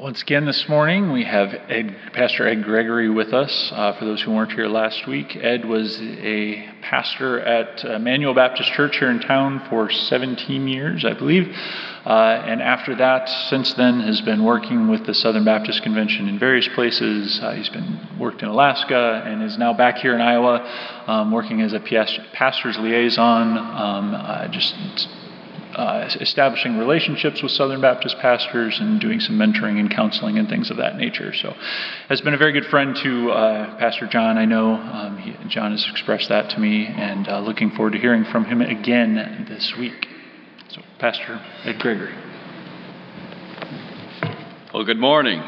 Once again, this morning we have Ed, Pastor Ed Gregory with us. Uh, for those who weren't here last week, Ed was a pastor at Emmanuel Baptist Church here in town for 17 years, I believe. Uh, and after that, since then, has been working with the Southern Baptist Convention in various places. Uh, he's been worked in Alaska and is now back here in Iowa, um, working as a pastor's liaison. Um, uh, just uh, establishing relationships with Southern Baptist pastors and doing some mentoring and counseling and things of that nature. So, has been a very good friend to uh, Pastor John. I know um, he, John has expressed that to me, and uh, looking forward to hearing from him again this week. So, Pastor Ed Gregory. Well, good morning.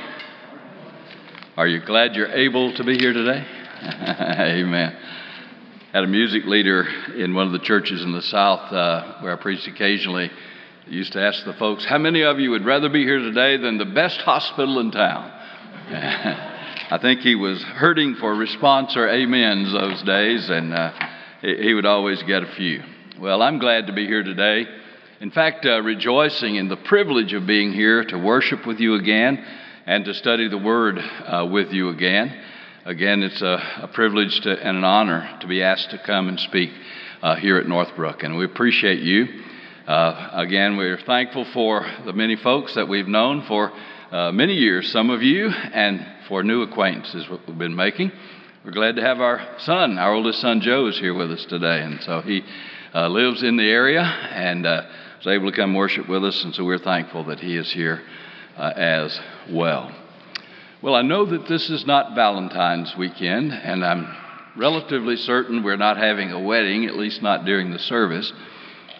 Are you glad you're able to be here today? Amen had a music leader in one of the churches in the South uh, where I preached occasionally. Used to ask the folks, How many of you would rather be here today than the best hospital in town? I think he was hurting for response or amens those days, and uh, he would always get a few. Well, I'm glad to be here today. In fact, uh, rejoicing in the privilege of being here to worship with you again and to study the Word uh, with you again. Again, it's a, a privilege to, and an honor to be asked to come and speak uh, here at Northbrook, and we appreciate you. Uh, again, we're thankful for the many folks that we've known for uh, many years, some of you, and for new acquaintances we've been making. We're glad to have our son, our oldest son Joe, is here with us today, and so he uh, lives in the area and uh, was able to come worship with us, and so we're thankful that he is here uh, as well. Well, I know that this is not Valentine's weekend, and I'm relatively certain we're not having a wedding, at least not during the service.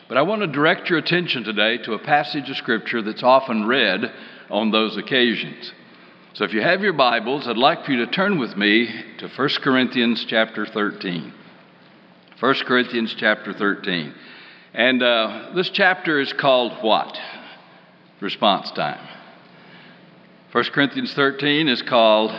But I want to direct your attention today to a passage of Scripture that's often read on those occasions. So if you have your Bibles, I'd like for you to turn with me to 1 Corinthians chapter 13. 1 Corinthians chapter 13. And uh, this chapter is called what? Response time. 1 Corinthians 13 is called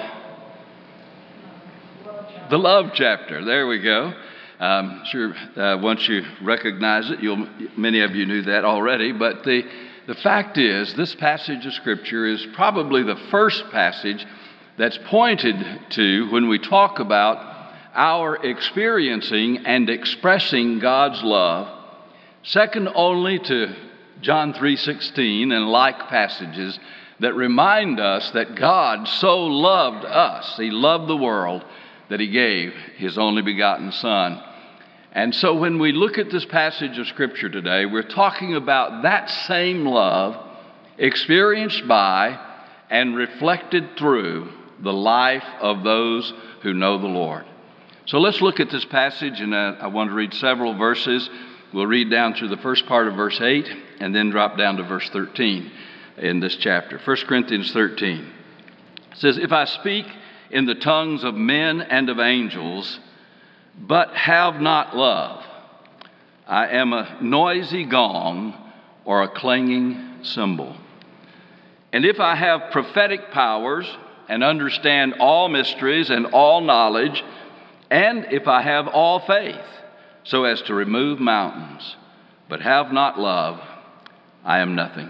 the love chapter. There we go. Um, sure, uh, once you recognize it, you'll, many of you knew that already. But the, the fact is, this passage of Scripture is probably the first passage that's pointed to when we talk about our experiencing and expressing God's love, second only to John 3:16 and like passages that remind us that God so loved us, He loved the world, that He gave His only begotten Son. And so when we look at this passage of Scripture today, we're talking about that same love experienced by and reflected through the life of those who know the Lord. So let's look at this passage, and uh, I want to read several verses. We'll read down through the first part of verse 8 and then drop down to verse 13 in this chapter. 1 Corinthians 13 it says, If I speak in the tongues of men and of angels, but have not love, I am a noisy gong or a clanging cymbal. And if I have prophetic powers and understand all mysteries and all knowledge, and if I have all faith, so as to remove mountains, but have not love, I am nothing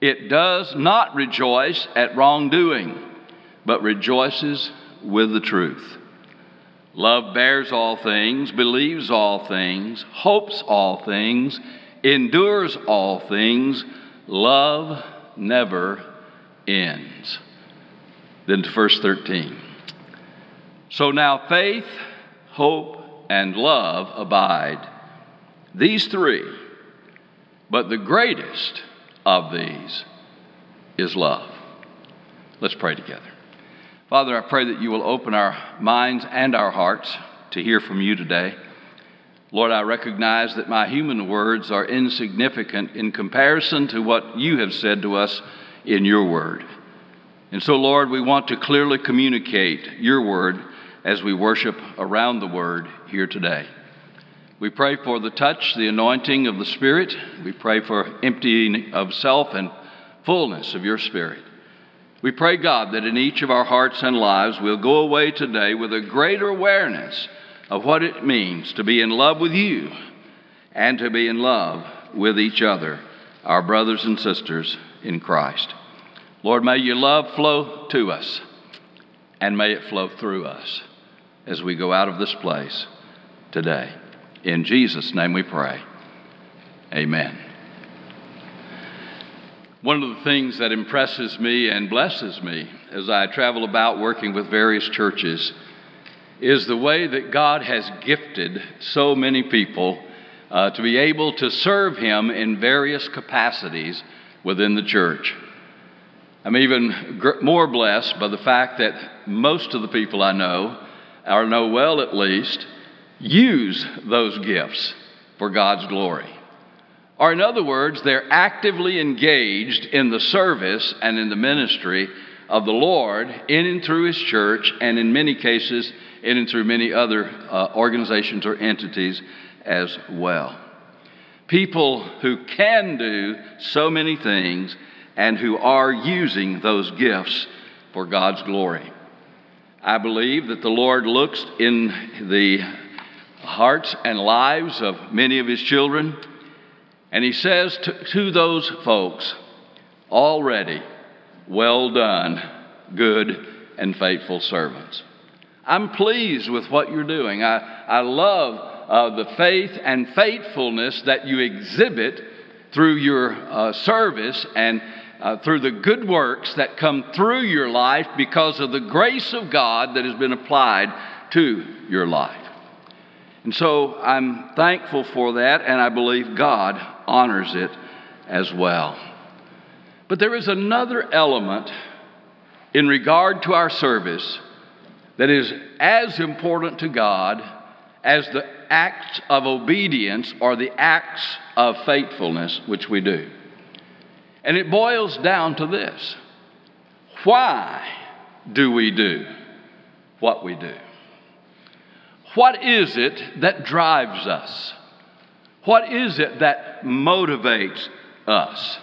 It does not rejoice at wrongdoing, but rejoices with the truth. Love bears all things, believes all things, hopes all things, endures all things. Love never ends. Then to verse 13. So now faith, hope, and love abide, these three, but the greatest of these is love. Let's pray together. Father, I pray that you will open our minds and our hearts to hear from you today. Lord, I recognize that my human words are insignificant in comparison to what you have said to us in your word. And so, Lord, we want to clearly communicate your word as we worship around the word here today. We pray for the touch, the anointing of the Spirit. We pray for emptying of self and fullness of your Spirit. We pray, God, that in each of our hearts and lives we'll go away today with a greater awareness of what it means to be in love with you and to be in love with each other, our brothers and sisters in Christ. Lord, may your love flow to us and may it flow through us as we go out of this place today. In Jesus' name we pray. Amen. One of the things that impresses me and blesses me as I travel about working with various churches is the way that God has gifted so many people uh, to be able to serve Him in various capacities within the church. I'm even gr- more blessed by the fact that most of the people I know, or know well at least, use those gifts for God's glory. Or, in other words, they're actively engaged in the service and in the ministry of the Lord in and through His church, and in many cases, in and through many other uh, organizations or entities as well. People who can do so many things and who are using those gifts for God's glory. I believe that the Lord looks in the hearts and lives of many of His children, and He says to, to those folks, Already, well done, good and faithful servants. I'm pleased with what you're doing. I, I love uh, the faith and faithfulness that you exhibit through your uh, service and uh, through the good works that come through your life because of the grace of God that has been applied to your life. And so I'm thankful for that, and I believe God honors it as well. But there is another element in regard to our service that is as important to God as the acts of obedience or the acts of faithfulness which we do. And it boils down to this why do we do what we do? What is it that drives us? What is it that motivates us?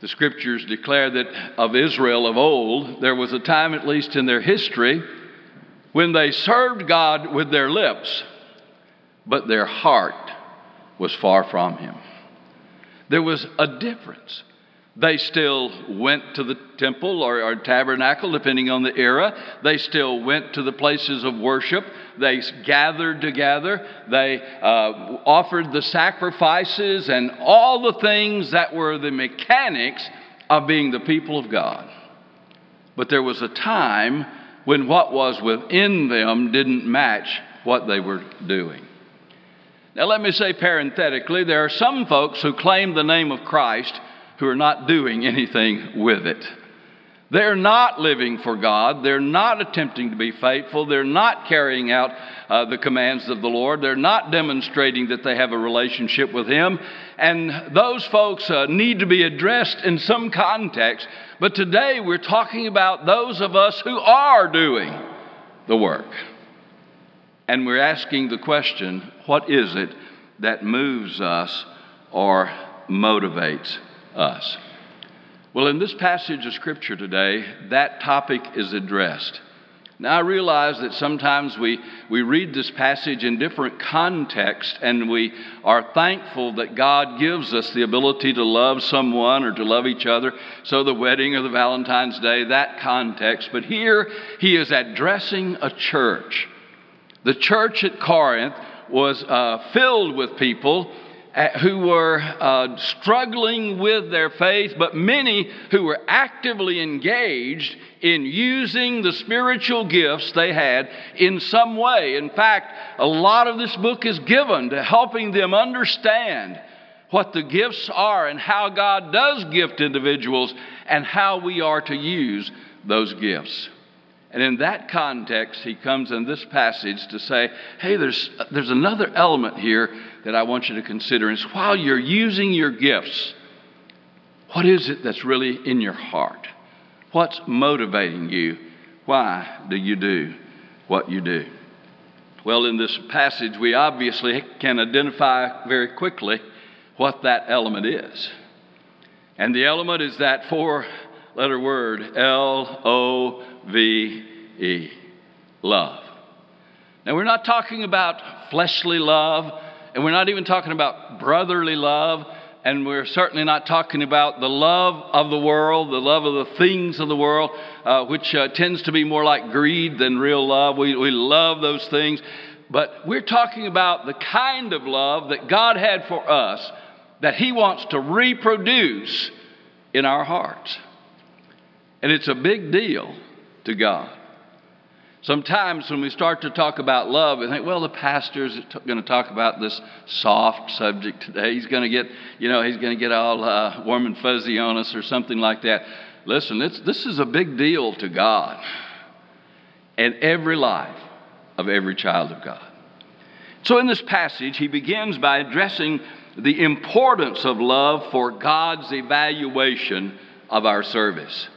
The scriptures declare that of Israel of old, there was a time, at least in their history, when they served God with their lips, but their heart was far from Him. There was a difference. They still went to the temple or, or, tabernacle, depending on the era. They still went to the places of worship. They gathered together. They uh, offered the sacrifices and all the things that were the mechanics of being the people of God. But there was a time when what was within them didn't match what they were doing. Now, let me say parenthetically there are some folks who claim the name of Christ who are not doing anything with it. They're not living for God. They're not attempting to be faithful. They're not carrying out uh, the commands of the Lord. They're not demonstrating that they have a relationship with Him. And those folks uh, need to be addressed in some context. But today we're talking about those of us who are doing the work. And we're asking the question what is it that moves us or motivates us? Well, in this passage of Scripture today, that topic is addressed. Now, I realize that sometimes we, we read this passage in different contexts, and we are thankful that God gives us the ability to love someone or to love each other. So, the wedding or the Valentine's Day, that context. But here, he is addressing a church the church at Corinth was uh, filled with people who were uh, struggling with their faith, but many who were actively engaged in using the spiritual gifts they had in some way. In fact, a lot of this book is given to helping them understand what the gifts are and how God does gift individuals and how we are to use those gifts. And in that context, he comes in this passage to say, hey, there's, there's another element here that I want you to consider. is while you're using your gifts, what is it that's really in your heart? What's motivating you? Why do you do what you do? Well, in this passage, we obviously can identify very quickly what that element is. And the element is that four letter word L O V E love. Now, we're not talking about fleshly love, and we're not even talking about brotherly love, and we're certainly not talking about the love of the world, the love of the things of the world, uh, which uh, tends to be more like greed than real love. We, we love those things. But we're talking about the kind of love that God had for us that He wants to reproduce in our hearts. And it's a big deal to God. Sometimes when we start to talk about love, we think, well, the pastor's going to talk about this soft subject today. He's going to get, you know, he's going to get all uh, warm and fuzzy on us or something like that. Listen, this is a big deal to God and every life of every child of God. So in this passage, he begins by addressing the importance of love for God's evaluation of our service.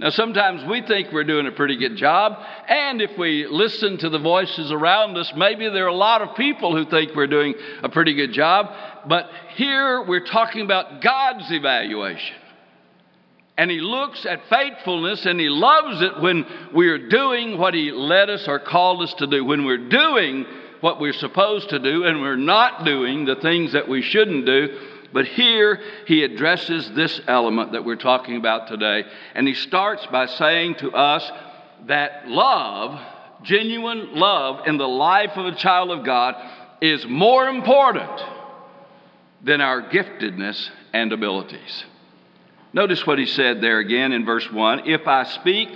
Now, sometimes we think we're doing a pretty good job, and if we listen to the voices around us, maybe there are a lot of people who think we're doing a pretty good job, but here we're talking about God's evaluation. And He looks at faithfulness and He loves it when we're doing what He led us or called us to do, when we're doing what we're supposed to do and we're not doing the things that we shouldn't do but here he addresses this element that we're talking about today. And he starts by saying to us that love, genuine love in the life of a child of God, is more important than our giftedness and abilities. Notice what he said there again in verse 1 If I speak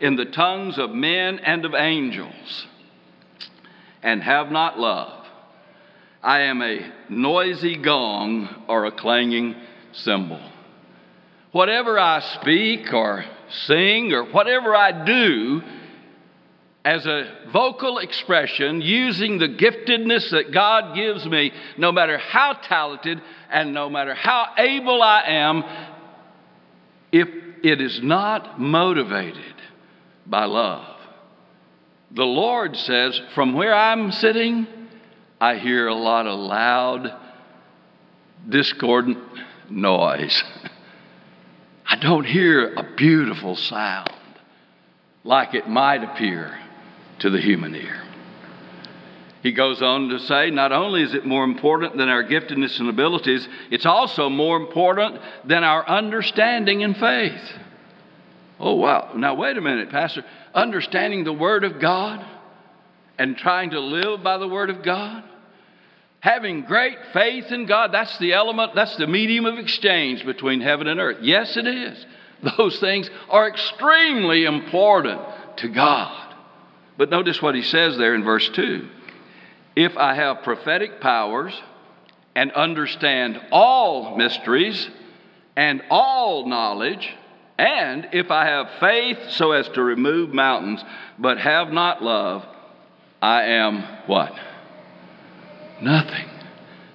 in the tongues of men and of angels and have not love, I am a noisy gong or a clanging cymbal. Whatever I speak or sing or whatever I do as a vocal expression using the giftedness that God gives me, no matter how talented and no matter how able I am, if it is not motivated by love, the Lord says, from where I'm sitting, I hear a lot of loud, discordant noise. I don't hear a beautiful sound like it might appear to the human ear. He goes on to say, not only is it more important than our giftedness and abilities, it's also more important than our understanding and faith. Oh, wow. Now, wait a minute, Pastor. Understanding the Word of God? And trying to live by the Word of God. Having great faith in God, that's the element, that's the medium of exchange between heaven and earth. Yes, it is. Those things are extremely important to God. But notice what he says there in verse 2 If I have prophetic powers and understand all mysteries and all knowledge, and if I have faith so as to remove mountains, but have not love, I am what? Nothing.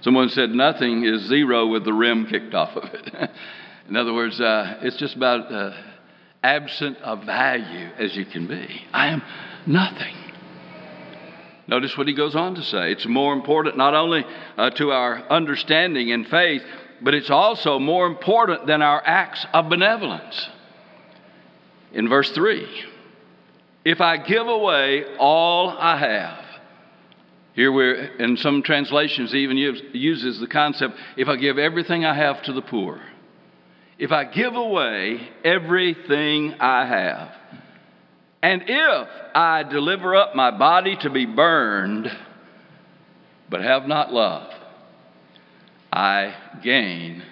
Someone said nothing is zero with the rim kicked off of it. In other words, uh, it's just about uh, absent of value as you can be. I am nothing. Notice what he goes on to say. It's more important not only uh, to our understanding and faith, but it's also more important than our acts of benevolence. In verse 3, if I give away all I have, here we're, in some translations, even use, uses the concept if I give everything I have to the poor, if I give away everything I have, and if I deliver up my body to be burned, but have not love, I gain,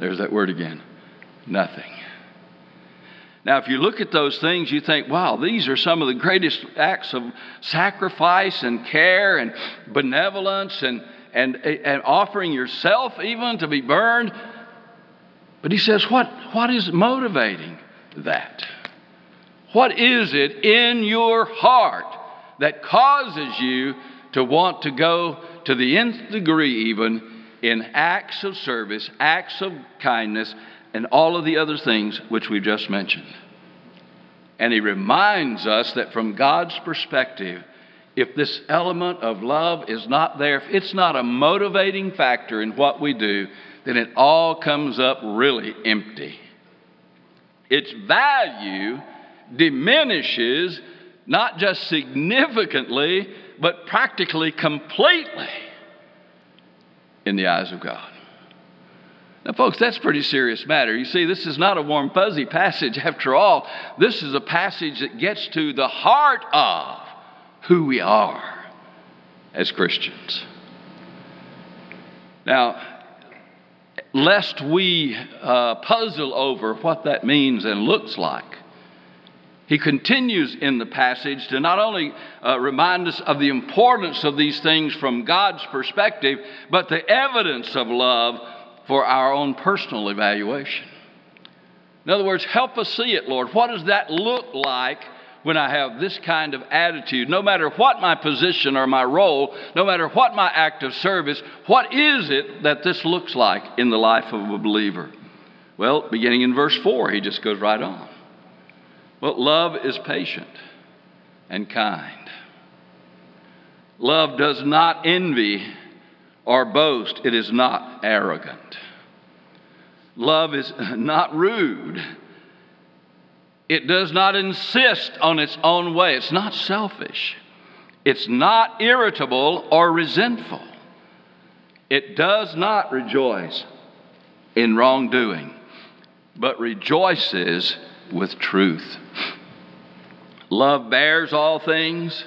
there's that word again, nothing. Now, if you look at those things, you think, wow, these are some of the greatest acts of sacrifice and care and benevolence and, and, and offering yourself even to be burned. But he says, what, what is motivating that? What is it in your heart that causes you to want to go to the nth degree, even in acts of service, acts of kindness, and all of the other things which we've just mentioned. And he reminds us that from God's perspective, if this element of love is not there, if it's not a motivating factor in what we do, then it all comes up really empty. Its value diminishes not just significantly, but practically completely in the eyes of God. Now, folks, that's a pretty serious matter. You see, this is not a warm, fuzzy passage after all. This is a passage that gets to the heart of who we are as Christians. Now, lest we uh, puzzle over what that means and looks like, he continues in the passage to not only uh, remind us of the importance of these things from God's perspective, but the evidence of love for our own personal evaluation. In other words, help us see it, Lord. What does that look like when I have this kind of attitude? No matter what my position or my role, no matter what my act of service, what is it that this looks like in the life of a believer? Well, beginning in verse 4, he just goes right on. Well, love is patient and kind. Love does not envy or boast, it is not arrogant. Love is not rude. It does not insist on its own way. It's not selfish. It's not irritable or resentful. It does not rejoice in wrongdoing, but rejoices with truth. Love bears all things,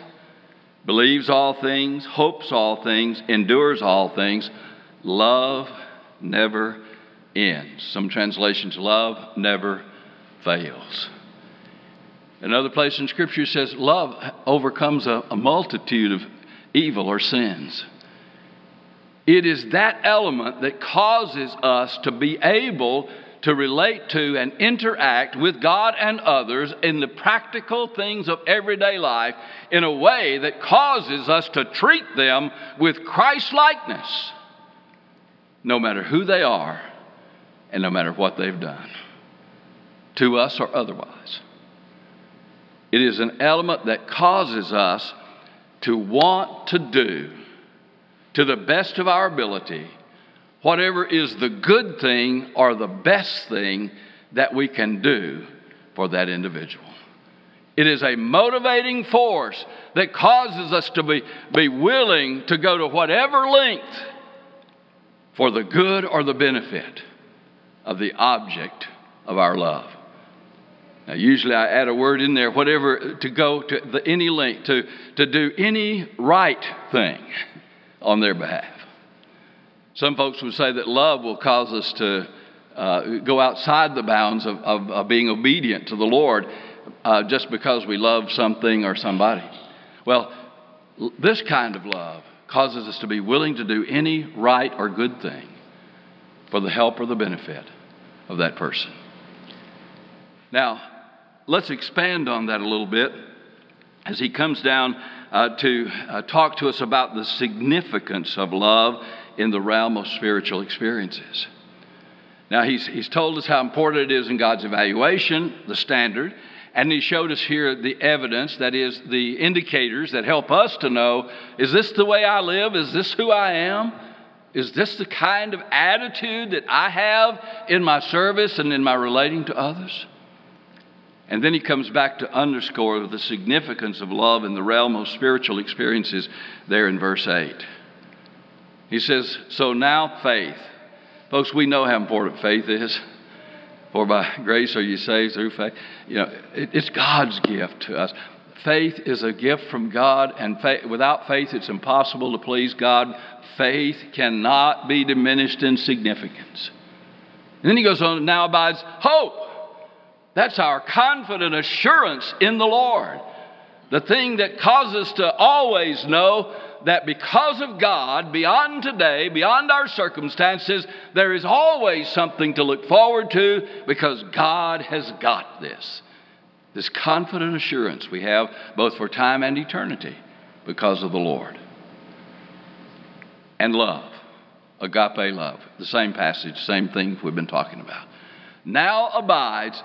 believes all things, hopes all things, endures all things. Love never ends. Some translations, love never fails. Another place in Scripture says, love overcomes a, a multitude of evil or sins. It is that element that causes us to be able to relate to and interact with God and others in the practical things of everyday life in a way that causes us to treat them with Christ likeness, no matter who they are and no matter what they've done, to us or otherwise. It is an element that causes us to want to do to the best of our ability whatever is the good thing or the best thing that we can do for that individual. It is a motivating force that causes us to be, be willing to go to whatever length for the good or the benefit of the object of our love. Now, usually I add a word in there, whatever, to go to the, any length, to, to do any right thing on their behalf. Some folks would say that love will cause us to uh, go outside the bounds of, of, of, being obedient to the Lord uh, just because we love something or somebody. Well, this kind of love causes us to be willing to do any right or good thing for the help or the benefit of that person. Now, let's expand on that a little bit as he comes down uh, to uh, talk to us about the significance of love in the realm of spiritual experiences. Now, he's, he's told us how important it is in God's evaluation, the standard, and he showed us here the evidence, that is, the indicators that help us to know is this the way I live? Is this who I am? Is this the kind of attitude that I have in my service and in my relating to others? And then he comes back to underscore the significance of love in the realm of spiritual experiences there in verse 8. He says, So now faith. Folks, we know how important faith is. For by grace are you saved through faith. You know, it, it's God's gift to us. Faith is a gift from God, and faith, without faith, it's impossible to please God. Faith cannot be diminished in significance. And then he goes on, now abides hope. That's our confident assurance in the Lord. The thing that causes us to always know that because of God, beyond today, beyond our circumstances, there is always something to look forward to because God has got this. This confident assurance we have both for time and eternity because of the Lord. And love, agape love, the same passage, same thing we've been talking about. Now abides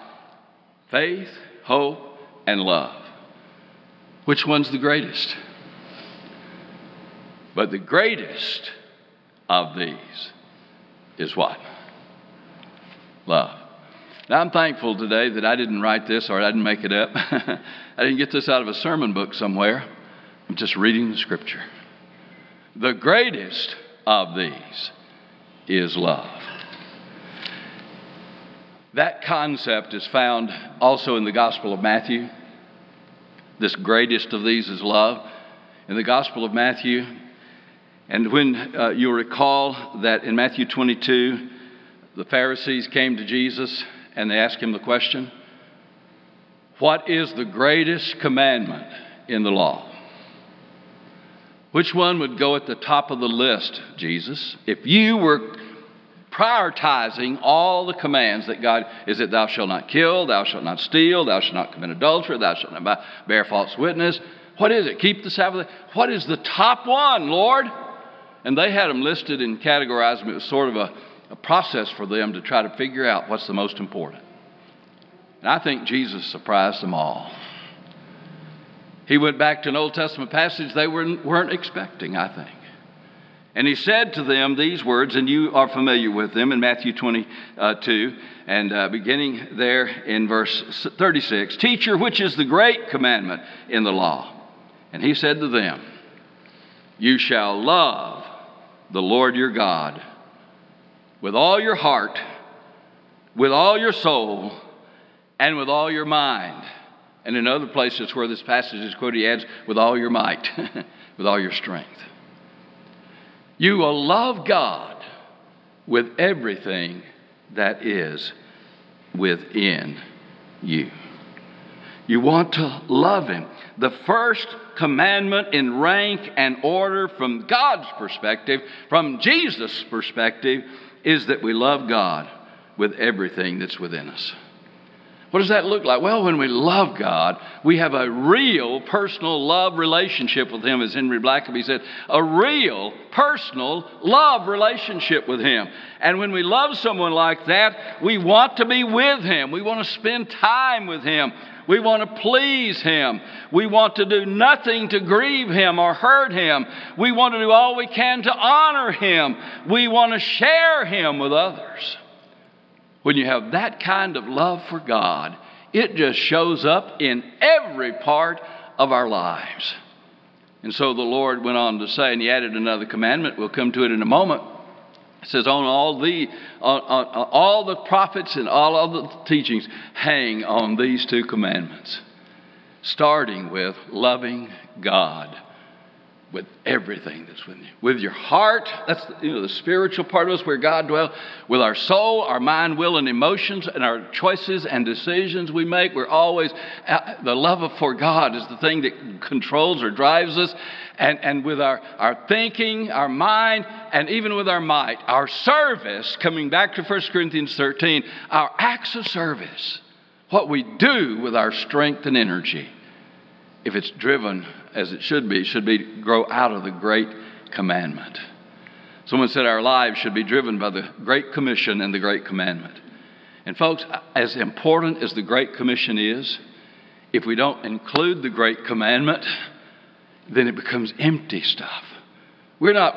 faith, hope, and love. Which one's the greatest? But the greatest of these is what? Love. Now, I'm thankful today that I didn't write this or I didn't make it up. I didn't get this out of a sermon book somewhere. I'm just reading the scripture. The greatest of these is love. That concept is found also in the Gospel of Matthew. This greatest of these is love. In the Gospel of Matthew, and when uh, you'll recall that in Matthew 22, the Pharisees came to Jesus and they asked him the question What is the greatest commandment in the law? Which one would go at the top of the list, Jesus? If you were prioritizing all the commands that God is it thou shalt not kill, thou shalt not steal, thou shalt not commit adultery, thou shalt not bear false witness. What is it? Keep the Sabbath. What is the top one, Lord? And they had them listed and categorized them. It was sort of a, a process for them to try to figure out what's the most important. And I think Jesus surprised them all. He went back to an Old Testament passage they weren't, expecting, I think. And he said to them these words, and you are familiar with them in Matthew 22, and uh, beginning there in verse 36 Teacher, which is the great commandment in the law? And he said to them, You shall love the Lord your God with all your heart, with all your soul, and with all your mind. And in other places where this passage is quoted, he adds, with all your might, with all your strength. You will love God with everything that is within you. You want to love Him. The first commandment in rank and order from God's perspective, from Jesus' perspective, is that we love God with everything that's within us. What does that look like? Well, when we love God, we have a real personal love relationship with Him, as Henry Blackaby said, a real personal love relationship with Him. And when we love someone like that, we want to be with Him. We want to spend time with Him. We want to please Him. We want to do nothing to grieve Him or hurt Him. We want to do all we can to honor Him. We want to share Him with others. When you have that kind of love for God, it just shows up in every part of our lives. And so the Lord went on to say, and He added another commandment. We'll come to it in a moment. It says, on all the on, on, on all the prophets and all of the teachings hang on these two commandments, starting with loving God with everything that's within you. With your heart, that's you know, the spiritual part of us where God dwells. With our soul, our mind, will, and emotions, and our choices and decisions we make, we're always, uh, the love for God is the thing that controls or drives us. And, and with our, our thinking, our mind, and even with our might, our service, coming back to 1 Corinthians 13, our acts of service, what we do with our strength and energy, if it's driven as it should be, should be grow out of the great commandment. Someone said our lives should be driven by the Great Commission and the Great Commandment. And, folks, as important as the Great Commission is, if we don't include the Great Commandment, then it becomes empty stuff. We're not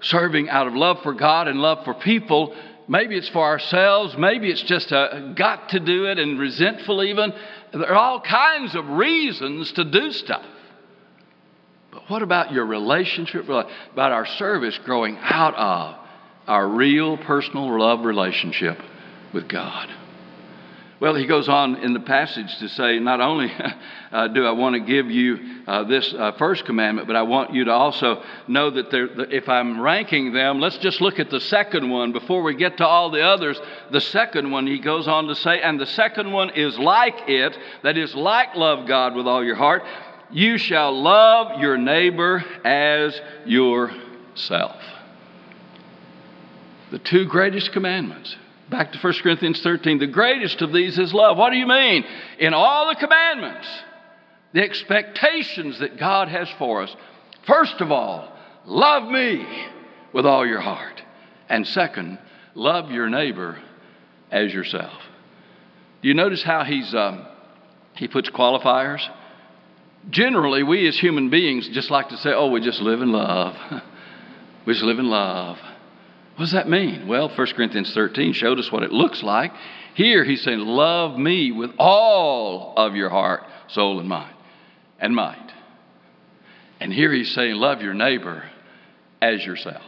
serving out of love for God and love for people. Maybe it's for ourselves. Maybe it's just a got to do it and resentful, even. There are all kinds of reasons to do stuff. But what about your relationship, about our service growing out of our real personal love relationship with God? Well, he goes on in the passage to say, not only uh, do I want to give you uh, this uh, first commandment, but I want you to also know that, that if I'm ranking them, let's just look at the second one before we get to all the others. The second one, he goes on to say, and the second one is like it, that is like love God with all your heart. You shall love your neighbor as yourself. The two greatest commandments. Back to 1 Corinthians 13. The greatest of these is love. What do you mean? In all the commandments, the expectations that God has for us. First of all, love me with all your heart. And second, love your neighbor as yourself. Do you notice how he's um, he puts qualifiers. Generally, we as human beings just like to say, oh, we just live in love. we just live in love. What does that mean? Well, 1 Corinthians 13 showed us what it looks like. Here he's saying, Love me with all of your heart, soul, and mind, and might. And here he's saying, Love your neighbor as yourself.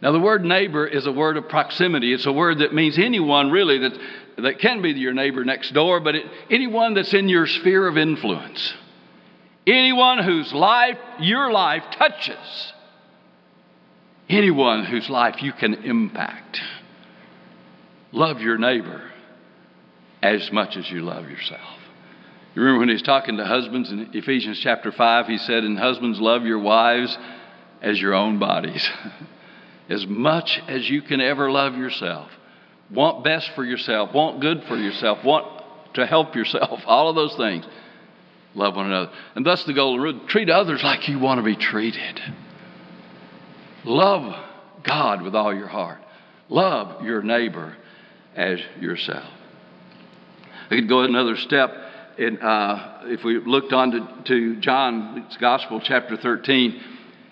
Now, the word neighbor is a word of proximity. It's a word that means anyone really that, that can be your neighbor next door, but it, anyone that's in your sphere of influence. Anyone whose life, your life, touches anyone whose life you can impact. Love your neighbor as much as you love yourself. You remember when he's talking to husbands in Ephesians chapter 5, he said, And husbands, love your wives as your own bodies, as much as you can ever love yourself. Want best for yourself, want good for yourself, want to help yourself, all of those things. Love one another. And thus the golden rule treat others like you want to be treated. Love God with all your heart. Love your neighbor as yourself. I could go another step. In, uh, if we looked on to, to John's Gospel, chapter 13,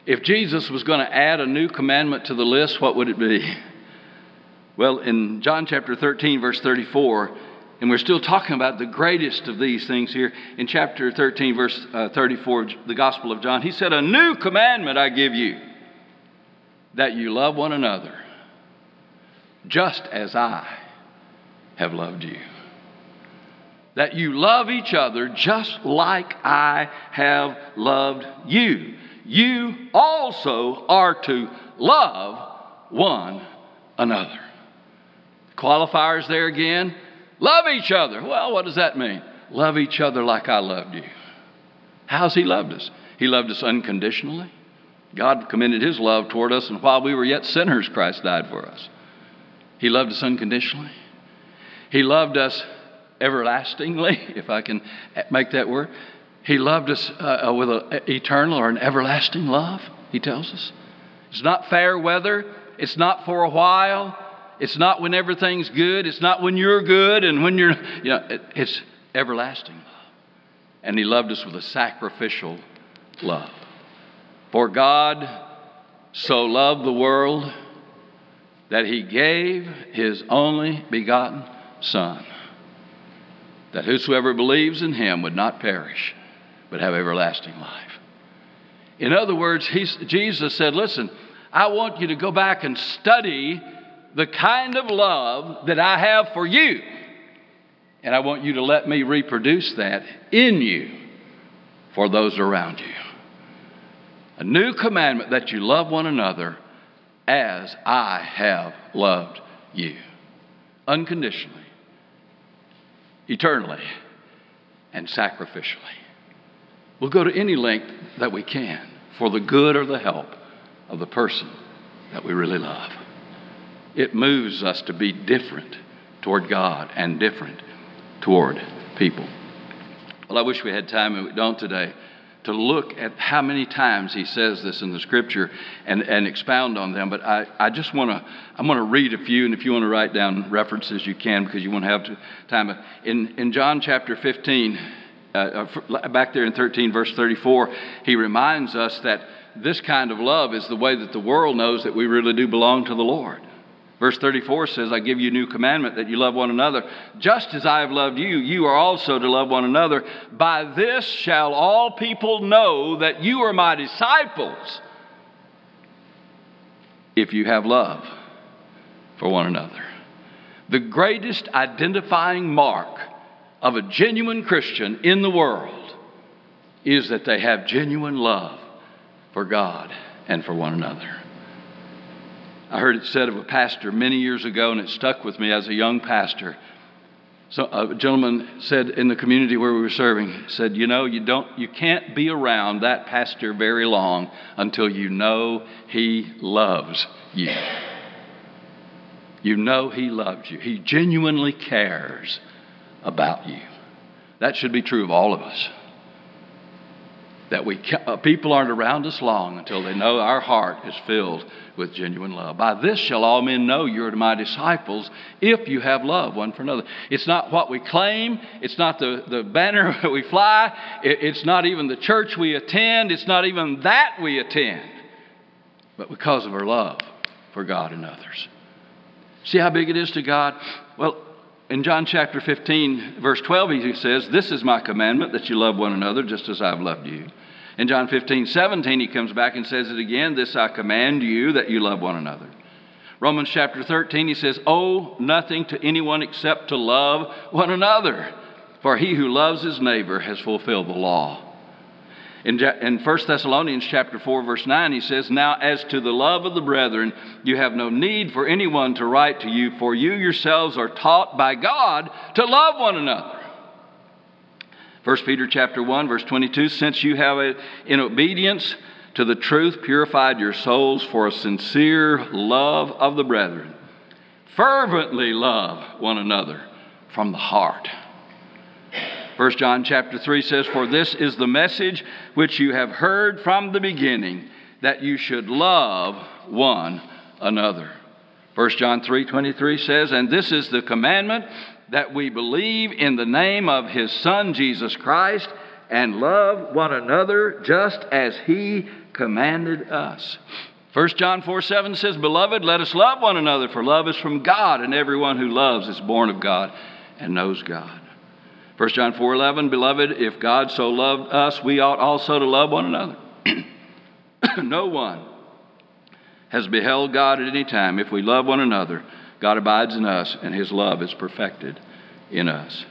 if Jesus was going to add a new commandment to the list, what would it be? Well, in John chapter 13, verse 34, and we're still talking about the greatest of these things here in chapter 13, verse uh, 34, the Gospel of John. He said, A new commandment I give you that you love one another just as I have loved you. That you love each other just like I have loved you. You also are to love one another. Qualifiers there again. Love each other. Well, what does that mean? Love each other like I loved you. How's He loved us? He loved us unconditionally. God commended his love toward us, and while we were yet sinners, Christ died for us. He loved us unconditionally. He loved us everlastingly, if I can make that word. He loved us uh, uh with an eternal or an everlasting love, he tells us. It's not fair weather, it's not for a while, it's not when everything's good, it's not when you're good and when you're, you know, it, it's everlasting love. And he loved us with a sacrificial love. For God so loved the world that he gave his only begotten Son, that whosoever believes in him would not perish, but have everlasting life. In other words, Jesus said, Listen, I want you to go back and study the kind of love that I have for you. And I want you to let me reproduce that in you for those around you. A new commandment that you love one another as I have loved you. Unconditionally, eternally, and sacrificially. We'll go to any length that we can for the good or the help of the person that we really love. It moves us to be different toward God and different toward people. Well, I wish we had time, and we don't today to look at how many times he says this in the scripture and, and expound on them. But I, I just want to, I'm going to read a few, and if you want to write down references, you can because you won't have time. In, in John chapter 15, uh, uh back there in 13, verse 34, he reminds us that this kind of love is the way that the world knows that we really do belong to the Lord. Verse 34 says, I give you a new commandment that you love one another. Just as I have loved you, you are also to love one another. By this shall all people know that you are my disciples if you have love for one another. The greatest identifying mark of a genuine Christian in the world is that they have genuine love for God and for one another. I heard it said of a pastor many years ago, and it stuck with me as a young pastor. So a gentleman said in the community where we were serving, said, "You know, you don't, you can't be around that pastor very long until you know he loves you. You know he loves you. He genuinely cares about you. That should be true of all of us. That we uh, people aren't around us long until they know our heart is filled with genuine love. By this shall all men know you're my disciples if you have love one for another. It's not what we claim, it's not the, the banner we fly, it, it's not even the church we attend, it's not even that we attend, but because of our love for God and others. See how big it is to God? Well, in John chapter 15, verse 12, he says, This is my commandment that you love one another just as I've loved you. In John 15, 17, he comes back and says it again, This I command you that you love one another. Romans chapter 13, he says, Owe nothing to anyone except to love one another, for he who loves his neighbor has fulfilled the law. In, in 1 Thessalonians chapter 4, verse 9, he says, Now as to the love of the brethren, you have no need for anyone to write to you, for you yourselves are taught by God to love one another. 1 Peter chapter 1, verse 22, Since you have, in obedience to the truth, purified your souls for a sincere love of the brethren, fervently love one another from the heart. 1 John chapter 3 says, For this is the message which you have heard from the beginning, that you should love one another. 1 John 3 23 says, And this is the commandment that we believe in the name of his Son, Jesus Christ, and love one another just as he commanded us. 1 John 4 7 says, Beloved, let us love one another, for love is from God, and everyone who loves is born of God and knows God. 1 John 4:11, beloved, if God so loved us, we ought also to love one another. no one has beheld God at any time. If we love one another, God abides in us, and his love is perfected in us.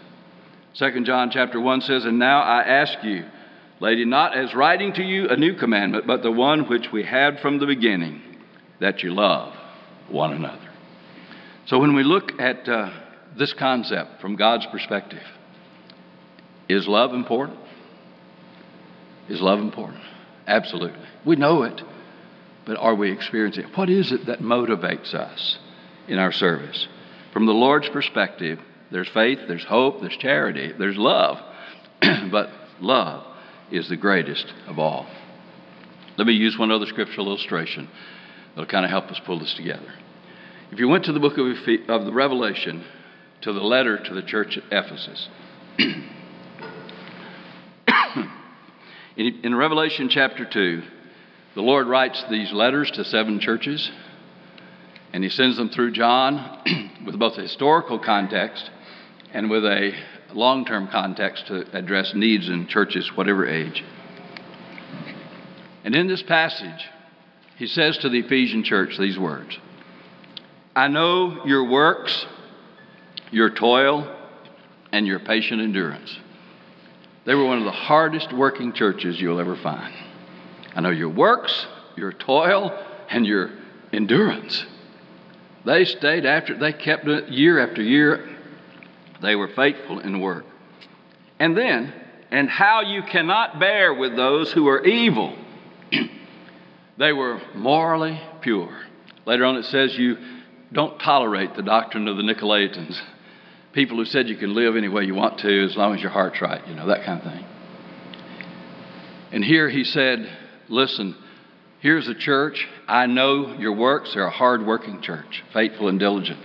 2 John chapter 1 says, And now I ask you, lady, not as writing to you a new commandment, but the one which we had from the beginning, that you love one another. So when we look at uh, this concept from God's perspective, is love important? Is love important? Absolutely. We know it, but are we experiencing it? What is it that motivates us in our service? From the Lord's perspective, there's faith, there's hope, there's charity, there's love, but love is the greatest of all. Let me use one other scriptural illustration that'll kind of help us pull this together. If you went to the book of, of the Revelation, to the letter to the church at Ephesus, In, in Revelation chapter 2, the Lord writes these letters to seven churches, and He sends them through John with both a historical context and with a long term context to address needs in churches, whatever age. And in this passage, he says to the Ephesian church these words I know your works, your toil, and your patient endurance. They were one of the hardest working churches you'll ever find. I know your works, your toil, and your endurance. They stayed after, they kept it year after year. They were faithful in work. And then, and how you cannot bear with those who are evil. they were morally pure. Later on, it says you don't tolerate the doctrine of the Nicolaitans people who said you can live any way you want to as long as your heart's right, you know, that kind of thing. And here he said, Listen, here's a church. I know your works. They're a hard working church, faithful and diligent.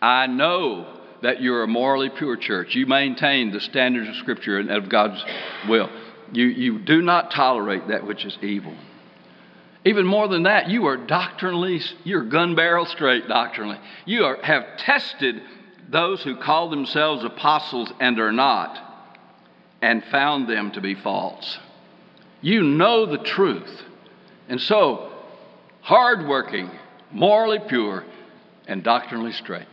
I know that you're a morally pure church. You maintain the standards of Scripture and of God's will. You, you do not tolerate that which is evil. Even more than that, you are doctrinally, you're gun barrel straight doctrinally. You are, have tested those who call themselves apostles and are not, and found them to be false. You know the truth. And so, hardworking, morally pure, and doctrinally straight.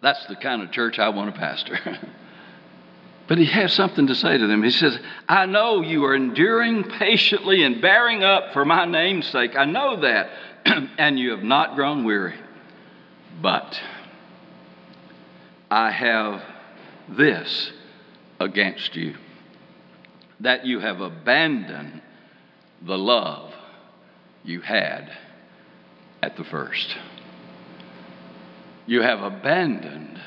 That's the kind of church I want to pastor. but he has something to say to them. He says, I know you are enduring patiently and bearing up for my name's sake. I know that. and you have not grown weary. But I have this against you that you have abandoned the love you had at the first. You have abandoned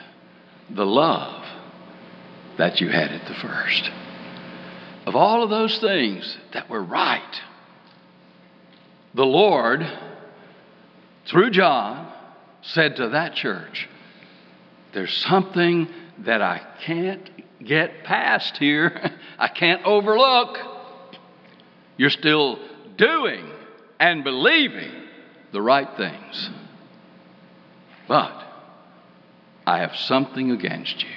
the love that you had at the first. of all of those things that were right, the Lord, through John, said to that church, There's something that I can't get past here, I can't overlook. You're still doing and believing the right things. But I have something against you.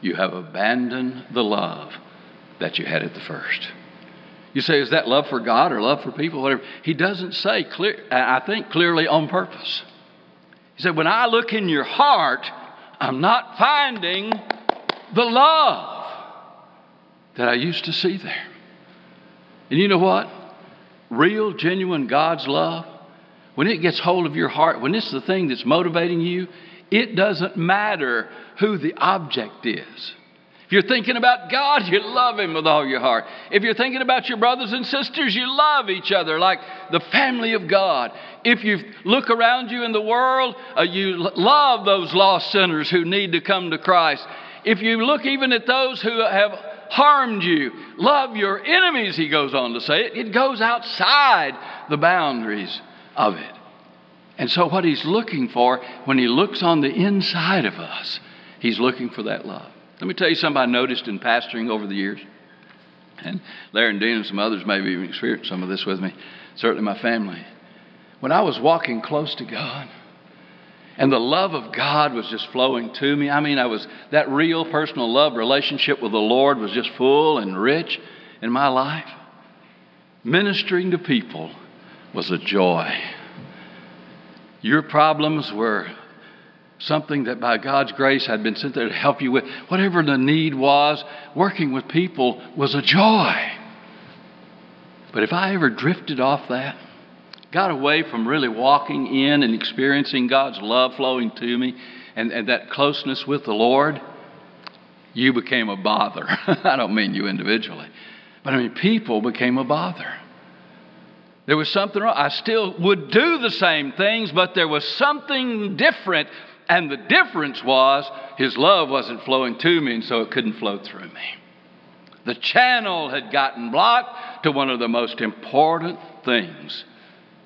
You have abandoned the love that you had at the first. You say, is that love for God or love for people? Whatever. He doesn't say clear, I think clearly on purpose. He said, when I look in your heart, I'm not finding the love that I used to see there. And you know what? Real, genuine God's love, when it gets hold of your heart, when it's the thing that's motivating you, it doesn't matter who the object is. If you're thinking about God, you love Him with all your heart. If you're thinking about your brothers and sisters, you love each other like the family of God. If you look around you in the world, uh, you love those lost sinners who need to come to Christ. If you look even at those who have harmed you, love your enemies, he goes on to say. It, it goes outside the boundaries of it. And so, what he's looking for when he looks on the inside of us, he's looking for that love. Let me tell you something I noticed in pastoring over the years. And Larry and Dean and some others maybe even experienced some of this with me, certainly my family. When I was walking close to God, and the love of God was just flowing to me. I mean, I was that real personal love relationship with the Lord was just full and rich in my life. Ministering to people was a joy. Your problems were something that by God's grace had been sent there to help you with. Whatever the need was, working with people was a joy. But if I ever drifted off that, got away from really walking in and experiencing God's love flowing to me and, and that closeness with the Lord, you became a bother. I don't mean you individually, but I mean people became a bother. There was something wrong. I still would do the same things, but there was something different and the difference was his love wasn't flowing to me, and so it couldn't flow through me. The channel had gotten blocked to one of the most important things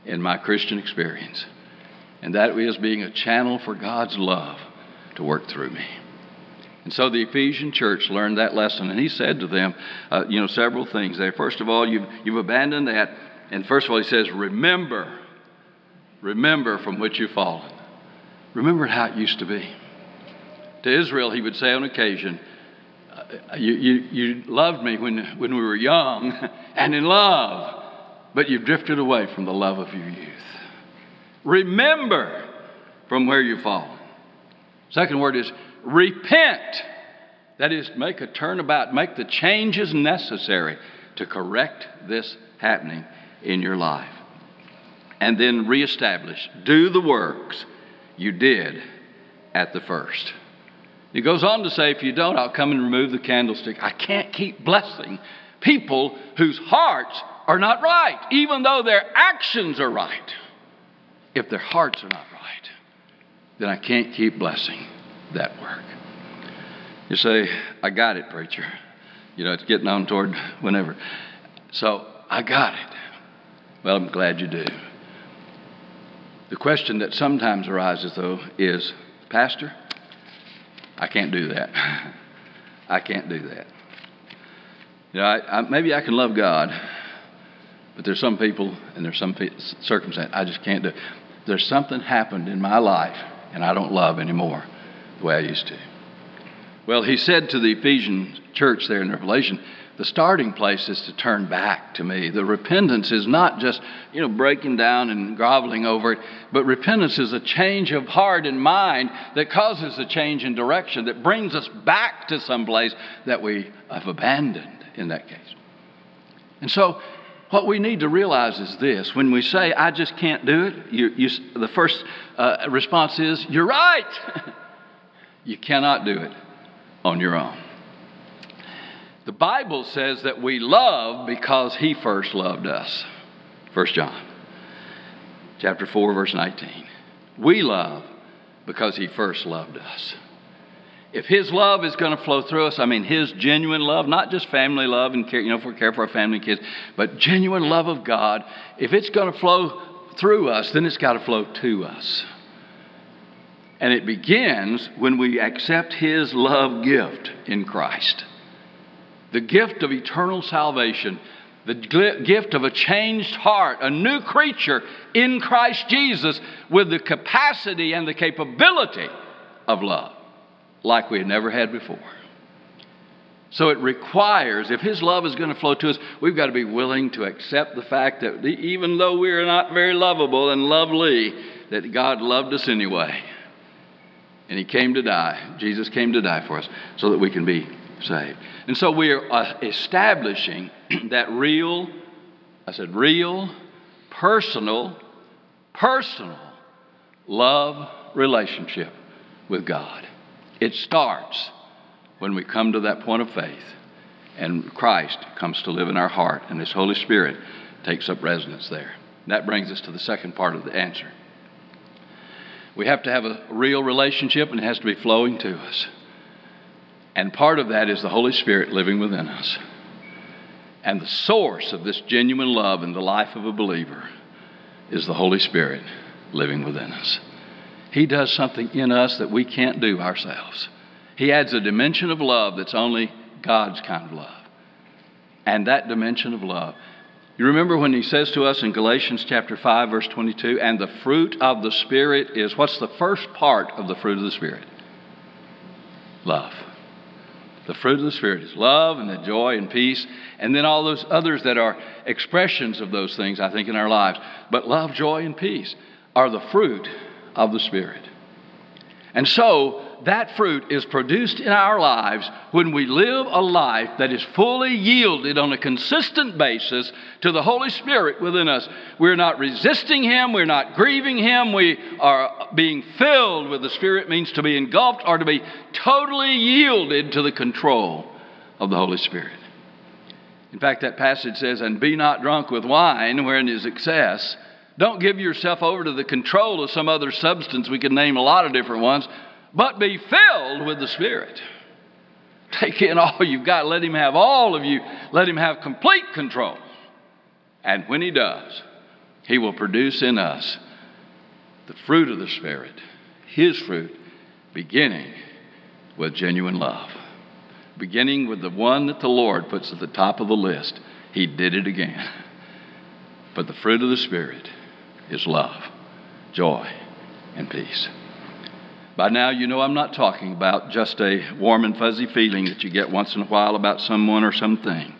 in my Christian experience, and that is being a channel for God's love to work through me. And so the Ephesian church learned that lesson, and he said to them, uh, you know, several things there. First of all, you've, you've abandoned that, and first of all, he says, remember, remember from which you've fallen. Remember how it used to be. To Israel, he would say on occasion, uh, you, you, you loved me when, when we were young and in love, but you've drifted away from the love of your youth. Remember from where you've fallen. Second word is repent. That is, make a turnabout, make the changes necessary to correct this happening in your life. And then reestablish, do the works you did at the first. He goes on to say, if you don't, I'll come and remove the candlestick. I can't keep blessing people whose hearts are not right, even though their actions are right. If their hearts are not right, then I can't keep blessing that work. You say, I got it, preacher. You know, it's getting on toward whenever. So I got it. Well, I'm glad you do. The question that sometimes arises, though, is Pastor, I can't do that. I can't do that. You know, I, I, maybe I can love God, but there's some people and there's some circumstances I just can't do. There's something happened in my life, and I don't love anymore the way I used to. Well, he said to the Ephesian church there in Revelation, the starting place is to turn back to me. The repentance is not just, you know, breaking down and groveling over it, but repentance is a change of heart and mind that causes a change in direction, that brings us back to some place that we have abandoned in that case. And so, what we need to realize is this when we say, I just can't do it, you, you, the first uh, response is, You're right. you cannot do it on your own. The Bible says that we love because he first loved us. 1 John chapter 4 verse 19. We love because he first loved us. If His love is going to flow through us, I mean His genuine love, not just family love and care, you know, if we care for our family and kids, but genuine love of God, if it's going to flow through us, then it's got to flow to us. And it begins when we accept His love gift in Christ the gift of eternal salvation, the gift of a changed heart, a new creature in Christ Jesus with the capacity and the capability of love like we had never had before. So it requires, if His love is going to flow to us, we've got to be willing to accept the fact that even though we are not very lovable and lovely, that God loved us anyway. And He came to die. Jesus came to die for us so that we can be saved. And so we are uh, establishing that real, I said, real, personal, personal love relationship with God. It starts when we come to that point of faith and Christ comes to live in our heart and His Holy Spirit takes up residence there. That brings us to the second part of the answer. We have to have a real relationship and it has to be flowing to us. And part of that is the Holy Spirit living within us. And the source of this genuine love in the life of a believer is the Holy Spirit living within us. He does something in us that we can't do ourselves. He adds a dimension of love that's only God's kind of love. And that dimension of love. You remember when he says to us in Galatians chapter 5 verse 22, and the fruit of the spirit is what's the first part of the fruit of the spirit? Love. The fruit of the Spirit is love and the joy and peace, and then all those others that are expressions of those things, I think, in our lives. But love, joy, and peace are the fruit of the Spirit. And so, that fruit is produced in our lives when we live a life that is fully yielded on a consistent basis to the Holy Spirit within us. We're not resisting Him, we're not grieving Him, we are being filled with the Spirit, means to be engulfed or to be totally yielded to the control of the Holy Spirit. In fact, that passage says, And be not drunk with wine, wherein is excess. Don't give yourself over to the control of some other substance. We could name a lot of different ones but be filled with the Spirit. Take in all you've got. Let Him have all of you. Let Him have complete control. And when He does, He will produce in us the fruit of the Spirit, His fruit, beginning with genuine love. Beginning with the one that the Lord puts at the top of the list. He did it again. But the fruit of the Spirit is love, joy, and peace. By now, you know I'm not talking about just a warm and fuzzy feeling that you get once in a while about someone or something.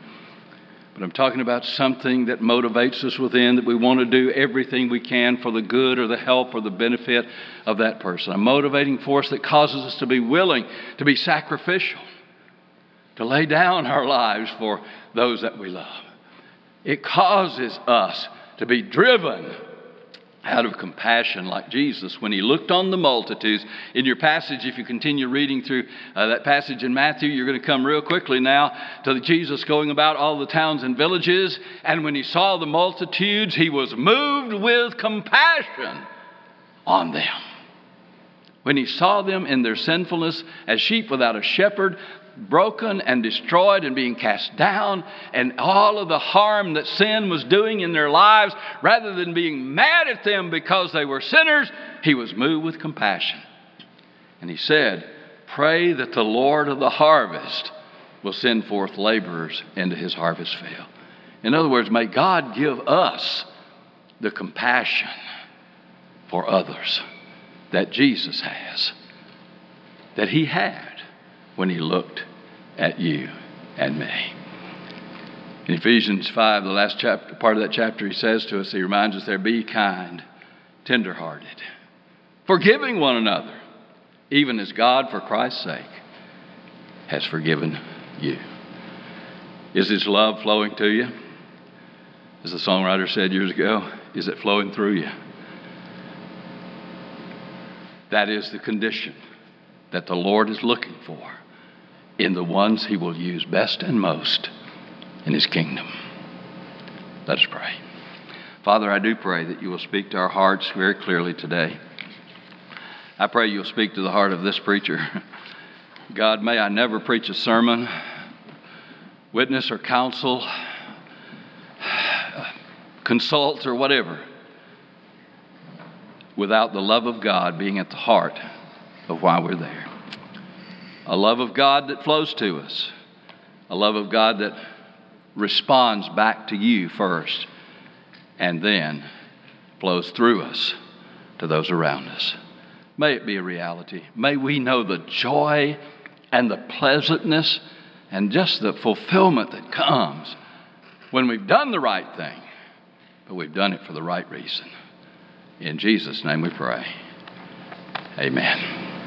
But I'm talking about something that motivates us within, that we want to do everything we can for the good or the help or the benefit of that person. A motivating force that causes us to be willing to be sacrificial, to lay down our lives for those that we love. It causes us to be driven out of compassion like Jesus when he looked on the multitudes. In your passage, if you continue reading through uh, that passage in Matthew, you're going to come real quickly now to Jesus going about all the towns and villages. And when he saw the multitudes, he was moved with compassion on them. When he saw them in their sinfulness as sheep without a shepherd, broken and destroyed and being cast down, and all of the harm that sin was doing in their lives, rather than being mad at them because they were sinners, he was moved with compassion. And he said, Pray that the Lord of the harvest will send forth laborers into his harvest field. In other words, may God give us the compassion for others that Jesus has, that he had when he looked at you and me. In Ephesians 5, the last chapter, part of that chapter, he says to us, he reminds us there, be kind, tenderhearted, forgiving one another, even as God, for Christ's sake, has forgiven you. Is his love flowing to you? As the songwriter said years ago, is it flowing through you? That is the condition that the Lord is looking for in the ones he will use best and most in his kingdom. Let us pray. Father, I do pray that you will speak to our hearts very clearly today. I pray you'll speak to the heart of this preacher God, may I never preach a sermon, witness or counsel, consult or whatever, without the love of God being at the heart of why we're there. A love of God that flows to us, a love of God that responds back to you first, and then flows through us to those around us. May it be a reality. May we know the joy and the pleasantness and just the fulfillment that comes when we've done the right thing, but we've done it for the right reason. In Jesus' name we pray. Amen.